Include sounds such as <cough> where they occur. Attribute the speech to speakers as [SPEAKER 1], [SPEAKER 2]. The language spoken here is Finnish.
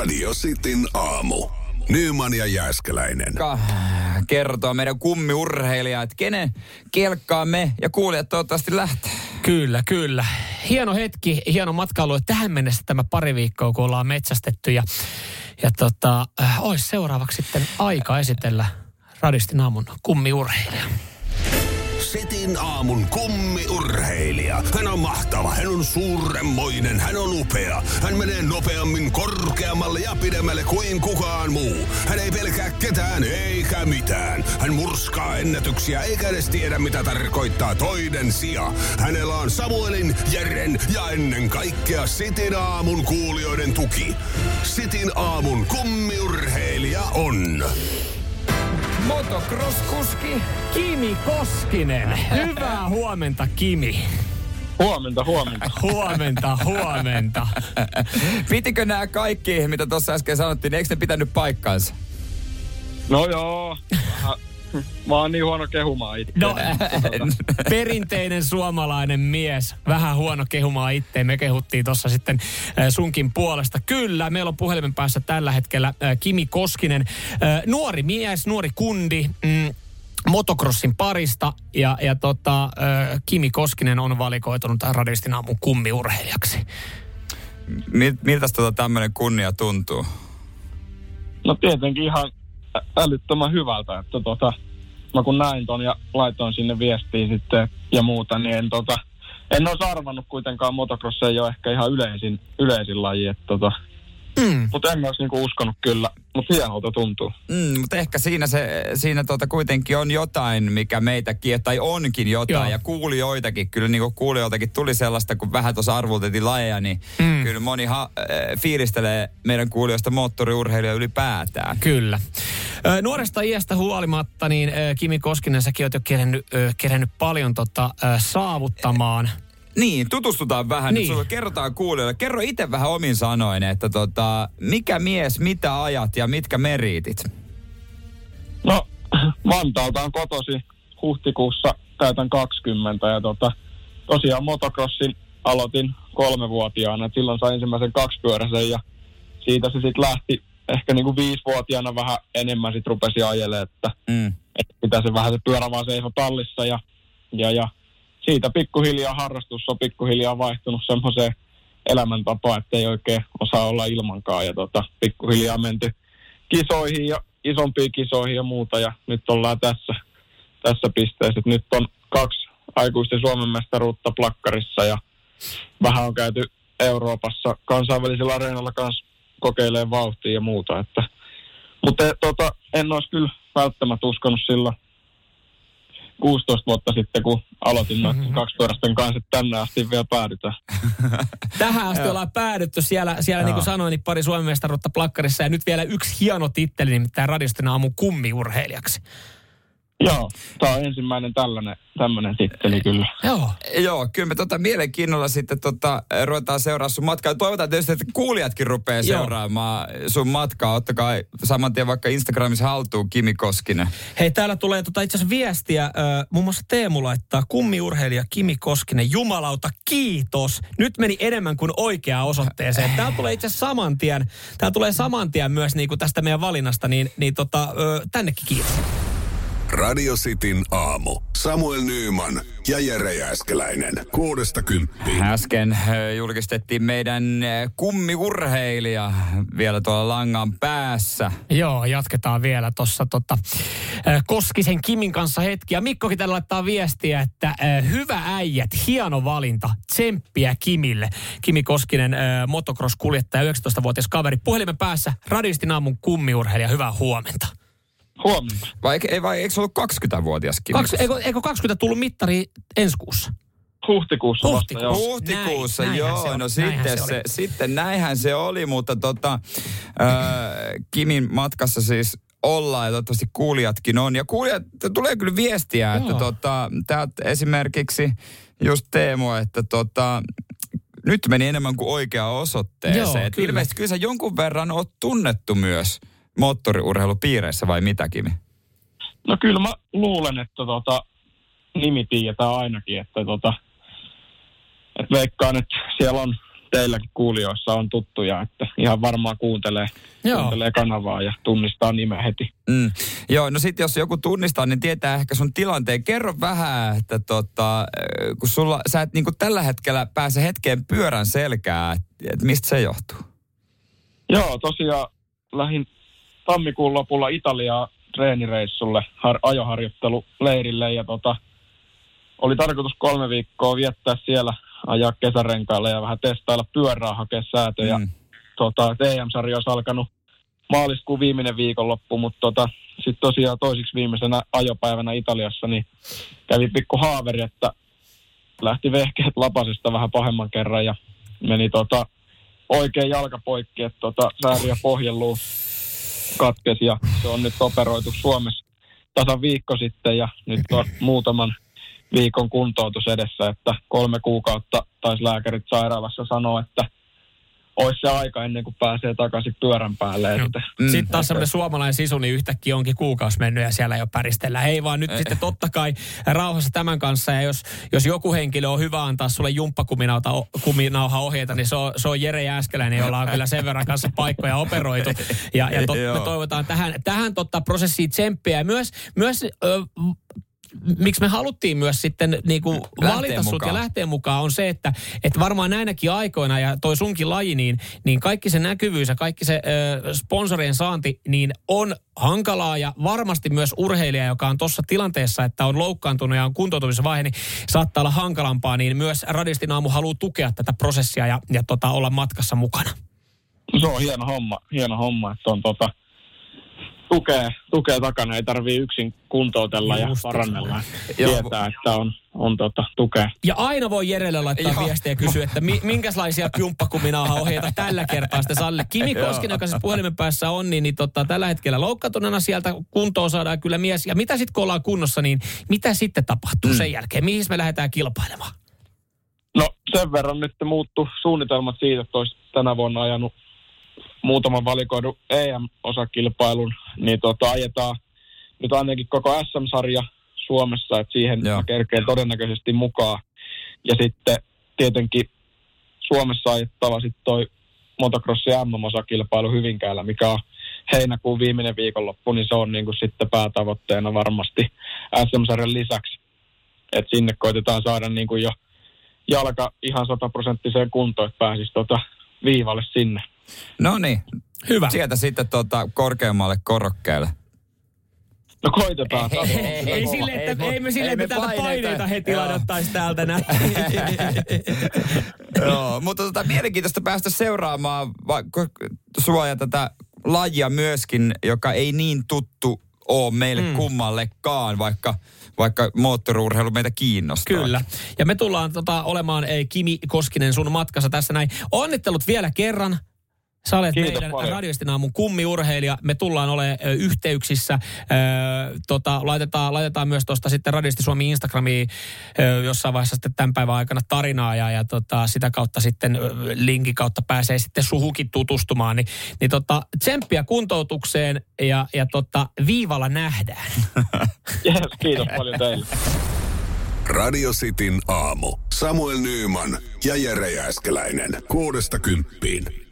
[SPEAKER 1] Radio Cityn aamu. Nyman ja Jääskeläinen.
[SPEAKER 2] Ka- kertoo meidän kummiurheilija, että kenen kelkkaa me ja kuulijat toivottavasti lähtee.
[SPEAKER 3] Kyllä, kyllä. Hieno hetki, hieno matkailu. Tähän mennessä tämä pari viikkoa, kun ollaan metsästetty ja, ja tota, äh, olisi seuraavaksi sitten aika esitellä Radistin aamun kummiurheilija.
[SPEAKER 1] Sitin aamun kummiurheilija. Hän on mahtava, hän on suuremmoinen, hän on upea. Hän menee nopeammin, korkeammalle ja pidemmälle kuin kukaan muu. Hän ei pelkää ketään eikä mitään. Hän murskaa ennätyksiä eikä edes tiedä mitä tarkoittaa toinen sija. Hänellä on Samuelin, Jeren ja ennen kaikkea Sitin aamun kuulijoiden tuki. Sitin aamun kummiurheilija on...
[SPEAKER 2] Motocross-kuski.
[SPEAKER 3] Kimi Koskinen. Hyvää huomenta, Kimi.
[SPEAKER 4] Huomenta, huomenta.
[SPEAKER 3] Huomenta, huomenta.
[SPEAKER 2] Pitikö nämä kaikki, mitä tuossa äsken sanottiin, eikö ne pitänyt paikkaansa?
[SPEAKER 4] No joo, mä oon niin huono kehumaan itse.
[SPEAKER 3] No, <laughs> perinteinen suomalainen mies. Vähän huono kehumaan itteen. Me kehuttiin tuossa sitten äh, sunkin puolesta. Kyllä, meillä on puhelimen päässä tällä hetkellä äh, Kimi Koskinen. Äh, nuori mies, nuori kundi. Mm, motocrossin parista ja, ja tota, Kimi Koskinen on valikoitunut radistin aamun kummiurheilijaksi.
[SPEAKER 2] Mil, miltä tota tämmöinen kunnia tuntuu?
[SPEAKER 4] No tietenkin ihan älyttömän hyvältä, että tota, mä kun näin ton ja laitoin sinne viestiä sitten ja muuta, niin en, tota, en olisi arvannut kuitenkaan motocross ei ole ehkä ihan yleisin, yleisin laji, että tota,
[SPEAKER 3] Mm.
[SPEAKER 4] mutta en olisi niinku uskonut kyllä, mutta hienolta tuntuu.
[SPEAKER 2] Mm, mutta ehkä siinä, se, siinä tota kuitenkin on jotain, mikä meitä kiehtaa, tai onkin jotain,
[SPEAKER 3] Joo.
[SPEAKER 2] ja kuulijoitakin, kyllä niin kuin kuulijoiltakin tuli sellaista, kun vähän tuossa arvuutettiin lajeja, niin
[SPEAKER 3] Mm.
[SPEAKER 2] kyllä moni ha, äh, fiilistelee meidän kuulijoista moottoriurheilua ylipäätään.
[SPEAKER 3] Kyllä. Ö, nuoresta iästä huolimatta, niin ö, Kimi Koskinen, säkin oot jo kerennyt, ö, kerennyt paljon tota, ö, saavuttamaan.
[SPEAKER 2] Niin, tutustutaan vähän
[SPEAKER 3] Niin.
[SPEAKER 2] nyt sulle. Kerrotaan kuulijoille. Kerro itse vähän omin sanoin, että tota, mikä mies, mitä ajat ja mitkä meriitit?
[SPEAKER 4] No, Vantaalta on kotosi huhtikuussa täytän 20 ja tota, tosiaan motocrossin aloitin kolmevuotiaana. Et silloin sain ensimmäisen kaksipyöräisen ja siitä se sitten lähti ehkä niinku viisivuotiaana vähän enemmän sitten rupesi ajelemaan, että,
[SPEAKER 2] Mm.
[SPEAKER 4] että pitää se vähän se pyörä vaan seiso tallissa ja, ja, ja siitä pikkuhiljaa harrastus on pikkuhiljaa vaihtunut semmoiseen elämäntapaan, että ei oikein osaa olla ilmankaan ja tota, pikkuhiljaa menty kisoihin ja isompiin kisoihin ja muuta ja nyt ollaan tässä, tässä pisteessä. Nyt on kaksi aikuisten Suomen mestaruutta plakkarissa ja vähän on käyty Euroopassa kansainvälisellä areenalla kanssa kokeilemaan vauhtia ja muuta. Että, mutta tota, en olisi kyllä välttämättä uskonut silloin 16 vuotta sitten, kun aloitin noiden kaksipyöräisten kanssa, että tänne asti vielä päädytään. <laughs>
[SPEAKER 3] Tähän asti ollaan päädytty siellä, siellä niin kuin sanoin, niin pari Suomen mestaruutta plakkarissa ja nyt vielä yksi hieno titteli, nimittäin radistin aamun kummiurheilijaksi.
[SPEAKER 4] Joo, tämä on ensimmäinen tällainen, tämmöinen titteli kyllä.
[SPEAKER 3] Joo.
[SPEAKER 2] Joo, kyllä me tota mielenkiinnolla sitten tota, ruvetaan seuraamaan sun matkaa. Toivotaan tietysti, että kuulijatkin rupeaa
[SPEAKER 3] Joo.
[SPEAKER 2] seuraamaan sun matkaa. Ottakaa saman tien vaikka Instagramissa haltuun Kimi Koskinen.
[SPEAKER 3] Hei, täällä tulee tota itse asiassa viestiä. Ö, muun muassa Teemu laittaa kummiurheilija Kimi Koskinen. Jumalauta, kiitos. Nyt meni enemmän kuin oikeaan osoitteeseen. Täällä tulee itse asiassa saman tien, täällä tulee saman tien myös niin kuin tästä meidän valinnasta, niin, niin tota, ö, tännekin kiitos.
[SPEAKER 1] Radio Cityn aamu. Samuel Nyyman ja Jere Jääskeläinen. Kuudesta kymppiin.
[SPEAKER 2] Äsken julkistettiin meidän kummiurheilija vielä tuolla langan päässä.
[SPEAKER 3] Joo, jatketaan vielä tuossa tota, Koskisen Kimin kanssa hetki. Ja Mikkokin täällä laittaa viestiä, että hyvä äijät, hieno valinta, tsemppiä Kimille. Kimi Koskinen, motocross-kuljettaja, 19-vuotias kaveri, puhelimen päässä, radistin aamun kummiurheilija, hyvää huomenta.
[SPEAKER 4] Huomenta.
[SPEAKER 2] Vai, ei, vai eikö se ollut 20-vuotias Kimi?
[SPEAKER 3] Kaksi, eikö, eikö 20 tullut mittari ensi kuussa?
[SPEAKER 4] Huhtikuussa vasta,
[SPEAKER 3] Huhtikuussa.
[SPEAKER 4] joo.
[SPEAKER 2] Huhtikuussa,
[SPEAKER 3] Näin- näinhän
[SPEAKER 2] joo.
[SPEAKER 3] oli,
[SPEAKER 2] no
[SPEAKER 3] näinhän
[SPEAKER 2] sitten,
[SPEAKER 3] se
[SPEAKER 2] se, sitten näinhän se oli, mutta tota, äh, Kimin matkassa siis ollaan ja toivottavasti kuulijatkin on. Ja kuulijat, tulee kyllä viestiä, että
[SPEAKER 3] Joo.
[SPEAKER 2] tota, täältä esimerkiksi just Teemu, että tota, nyt meni enemmän kuin oikeaan osoitteeseen.
[SPEAKER 3] Joo,
[SPEAKER 2] Et
[SPEAKER 3] kyllä.
[SPEAKER 2] Ilmeisesti kyllä sä jonkun verran oot tunnettu myös moottoriurheilupiireissä vai mitä Kimi?
[SPEAKER 4] No kyllä mä luulen, että tota, nimi tiedetään ainakin, että tota, et veikkaan, että siellä on teilläkin kuulijoissa on tuttuja, että ihan varmaan kuuntelee,
[SPEAKER 3] Joo.
[SPEAKER 4] kuuntelee kanavaa ja tunnistaa nimeä heti.
[SPEAKER 2] Mm. Joo, no sitten jos joku tunnistaa, niin tietää ehkä sun tilanteen. Kerro vähän, että tota, äh, kun sulla, sä et niinku tällä hetkellä pääse hetkeen pyörän selkää, että et mistä se johtuu?
[SPEAKER 4] Joo, tosiaan lähin tammikuun lopulla Italiaa treenireissulle, har, ajoharjoitteluleirille ja tota, oli tarkoitus kolme viikkoa viettää siellä, ajaa kesärenkaille ja vähän testailla pyörää, hakea säätöjä.
[SPEAKER 2] Mm.
[SPEAKER 4] Tota, EM-sarja olisi alkanut maaliskuun viimeinen viikonloppu, mutta tota, sitten tosiaan toisiksi viimeisenä ajopäivänä Italiassa niin kävi pikku haaveri, että lähti vehkeet lapasesta vähän pahemman kerran ja meni tota, oikein jalka poikki, että tota, sääri ja pohjeluu katkesi ja se on nyt operoitu Suomessa tasan viikko sitten ja nyt on muutaman viikon kuntoutus edessä, että kolme kuukautta taisi lääkärit sairaalassa sanoa, että olisi se aika ennen kuin pääsee takaisin pyörän päälle. Että,
[SPEAKER 2] Mm.
[SPEAKER 3] Sitten taas semmoinen suomalainen sisu, niin yhtäkkiä onkin kuukausi mennyt ja siellä jo päristellä. Ei vaan nyt sitten totta kai rauhassa tämän kanssa. Ja jos, jos joku henkilö on hyvä antaa sulle jumppakuminauha ohjeita, niin se on, se on Jere Jääskeläinen, jolla on kyllä sen verran kanssa paikkoja operoitu. Ja, ja tot, me toivotaan tähän, tähän totta prosessiin tsemppiä. Ja myös, myös ö, miksi me haluttiin myös sitten niin kuin valita sut ja
[SPEAKER 2] mukaan.
[SPEAKER 3] lähteä mukaan on se, että, että varmaan näinäkin aikoina ja toi sunkin laji, niin, niin kaikki se näkyvyys ja kaikki se ö, sponsorien saanti, niin on hankalaa ja varmasti myös urheilija, joka on tuossa tilanteessa, että on loukkaantunut ja on kuntoutumisvaihe, niin saattaa olla hankalampaa, niin myös Radistin aamu haluaa tukea tätä prosessia ja, ja tota, olla matkassa mukana.
[SPEAKER 4] se on hieno homma, hieno homma että on tota, tukea, tukea takana, ei tarvii yksin kuntoutella ja parannella. Tietää, että on, on tota, tukea.
[SPEAKER 3] Ja aina voi Jerelle laittaa
[SPEAKER 2] Joo.
[SPEAKER 3] viestiä ja kysyä, että mi, minkälaisia jumppakuminauha-ohjeita tällä kertaa sitten Salle. Kimi. Koskinen, joka siis puhelimen päässä on, niin, niin tota, tällä hetkellä loukkaantuneena sieltä kuntoon saadaan kyllä mies. Ja mitä sitten kun ollaan kunnossa, niin mitä sitten tapahtuu mm. sen jälkeen? Mihin me lähdetään kilpailemaan?
[SPEAKER 4] No sen verran nyt muuttu suunnitelmat siitä, että olisi tänä vuonna ajanut muutaman valikoidun EM-osakilpailun, niin tota, ajetaan nyt ainakin koko SM-sarja Suomessa, että siihen
[SPEAKER 2] Joo.
[SPEAKER 4] todennäköisesti mukaan. Ja sitten tietenkin Suomessa ajettava sitten toi motocrossin MM-osakilpailu Hyvinkäällä, mikä on heinäkuun viimeinen viikonloppu, niin se on niin kuin sitten päätavoitteena varmasti SM-sarjan lisäksi. Et sinne koitetaan saada niin kuin jo jalka ihan sataprosenttiseen kuntoon, että pääsisi tota viivalle sinne.
[SPEAKER 2] No niin,
[SPEAKER 3] Hyvä.
[SPEAKER 2] sieltä sitten tota korkeammalle korokkeelle.
[SPEAKER 4] No koitetaan. katsotaan.
[SPEAKER 3] Ei, ei sille, että ei, me sille,
[SPEAKER 2] ei
[SPEAKER 3] että
[SPEAKER 2] me
[SPEAKER 3] täältä
[SPEAKER 2] paineita-
[SPEAKER 3] paineita heti
[SPEAKER 2] Joo.
[SPEAKER 3] laitettaisiin täältä näin. <laughs>
[SPEAKER 2] Joo, mutta tota, mielenkiintoista päästä seuraamaan vaikka sua ja tätä lajia myöskin, joka ei niin tuttu ole meille mm. kummallekaan, vaikka, vaikka moottoriurheilu meitä kiinnostaa.
[SPEAKER 3] Kyllä. Ja me tullaan tota, olemaan ei, Kimi Koskinen sun matkassa tässä näin. Onnittelut vielä kerran. Sä olet
[SPEAKER 4] Kiitos
[SPEAKER 3] meidän
[SPEAKER 4] paljon.
[SPEAKER 3] Radioistin aamun kummiurheilija. Me tullaan olemaan yhteyksissä. Tota, laitetaan, laitetaan myös tuosta sitten Radioisti Suomi Instagramiin jossain vaiheessa sitten tämän päivän aikana tarinaa ja, ja tota, sitä kautta sitten linkin kautta pääsee sitten suhukin tutustumaan. Ni, niin tota, tsemppiä kuntoutukseen ja, ja tota, viivalla nähdään. <laughs>
[SPEAKER 4] Yes, kiitos paljon teille.
[SPEAKER 1] Radio Cityn aamu. Samuel Nyyman ja Jere Jääskeläinen. Kuudesta kymppiin.